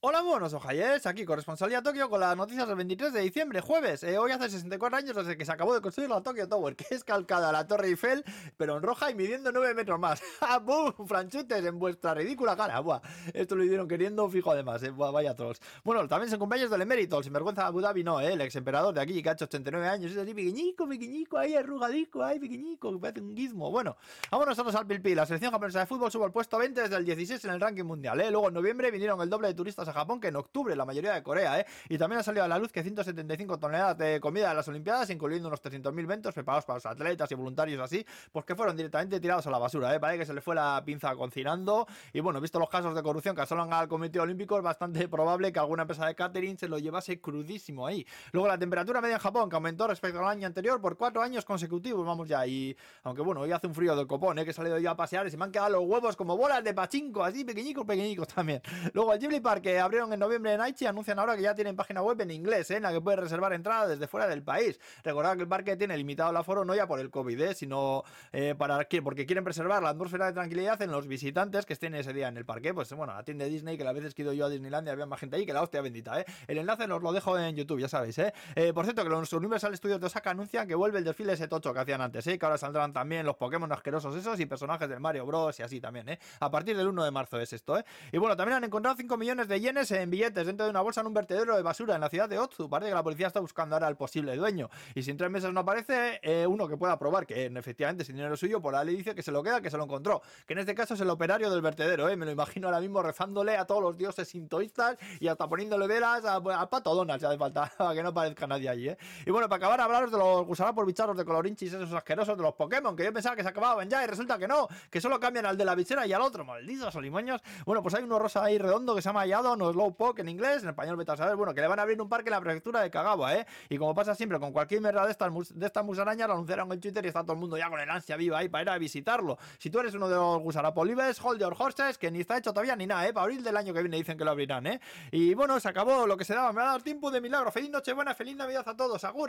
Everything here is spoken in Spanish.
Hola, buenos ojayes, aquí corresponsalía Tokio con las noticias del 23 de diciembre, jueves. Eh, hoy hace 64 años desde que se acabó de construir la Tokyo Tower, que es calcada a la Torre Eiffel, pero en roja y midiendo 9 metros más. ¡Ah, ¡Bum! Franchutes en vuestra ridícula cara. Buah, esto lo hicieron queriendo fijo además, eh. Buah, vaya trolls. Bueno, también son cumpleaños del emérito, el sinvergüenza Abu Dhabi, no, eh, el ex emperador de aquí, que ha hecho 89 años, es así pequeñico, pequeñico, ahí arrugadico, ahí pequeñico, que parece un gizmo. Bueno, vámonos nosotros al pilpil. La selección japonesa de fútbol sube al puesto 20 desde el 16 en el ranking mundial, eh. Luego en noviembre vinieron el doble de turistas Japón que en octubre la mayoría de Corea, ¿eh? Y también ha salido a la luz que 175 toneladas de comida de las Olimpiadas, incluyendo unos 300.000 ventos preparados para los atletas y voluntarios así, pues que fueron directamente tirados a la basura, ¿eh? Parece que se le fue la pinza cocinando. Y bueno, visto los casos de corrupción que asolan al Comité Olímpico, es bastante probable que alguna empresa de catering se lo llevase crudísimo ahí. Luego la temperatura media en Japón, que aumentó respecto al año anterior por cuatro años consecutivos, vamos ya. Y aunque bueno, hoy hace un frío del copón, ¿eh? Que he salido yo a pasear y se me han quedado los huevos como bolas de pachinko, así pequeñicos, pequeñicos también. Luego el Ghibli Park, abrieron en noviembre en Aichi, anuncian ahora que ya tienen página web en inglés, ¿eh? en la que puedes reservar entrada desde fuera del país. Recordad que el parque tiene limitado el aforo no ya por el COVID, ¿eh? sino eh, para porque quieren preservar la atmósfera de tranquilidad en los visitantes que estén ese día en el parque. Pues bueno, la tienda de Disney, que las veces que he ido yo a Disneylandia había más gente ahí que la hostia bendita. ¿eh? El enlace os lo dejo en YouTube, ya sabéis. ¿eh? por cierto, que los Universal Studios de Osaka anuncian que vuelve el desfile ese tocho que hacían antes, que ahora saldrán también los Pokémon asquerosos esos y personajes del Mario Bros. y así también. ¿eh? A partir del 1 de marzo es esto. ¿eh? Y bueno, también han encontrado 5 millones de yenes en billetes dentro de una bolsa en un vertedero de basura en la ciudad de Otsu. Parece que la policía está buscando ahora al posible dueño. Y si en tres meses no aparece, eh, uno que pueda probar que efectivamente es dinero suyo, por la ley dice que se lo queda, que se lo encontró. Que en este caso es el operario del vertedero, ¿eh? Me lo imagino ahora mismo rezándole a todos los dioses sintoístas y hasta poniéndole velas a, a Pato Donald, si hace falta, que no aparezca nadie allí, ¿eh? Y bueno, para acabar, hablaros de los por bicharros de colorinchis, esos asquerosos de los Pokémon, que yo pensaba que se acababan ya y resulta que no, que solo cambian al de la bichera y al otro, malditos olimoños. Bueno, pues hay uno rosa ahí redondo que se llama No Slowpoke en inglés, en español beta saber, bueno, que le van a abrir un parque en la prefectura de Kagawa, ¿eh? Y como pasa siempre con cualquier mierda de estas, de estas musarañas, lo anunciaron en Twitter y está todo el mundo ya con el ansia viva ahí para ir a visitarlo. Si tú eres uno de los gusarapolives, hold your horses, que ni está hecho todavía ni nada, ¿eh? Para abril del año que viene dicen que lo abrirán, ¿eh? Y bueno, se acabó lo que se daba, me va a dar tiempo de milagro. Feliz Nochebuena, feliz Navidad a todos, Agur.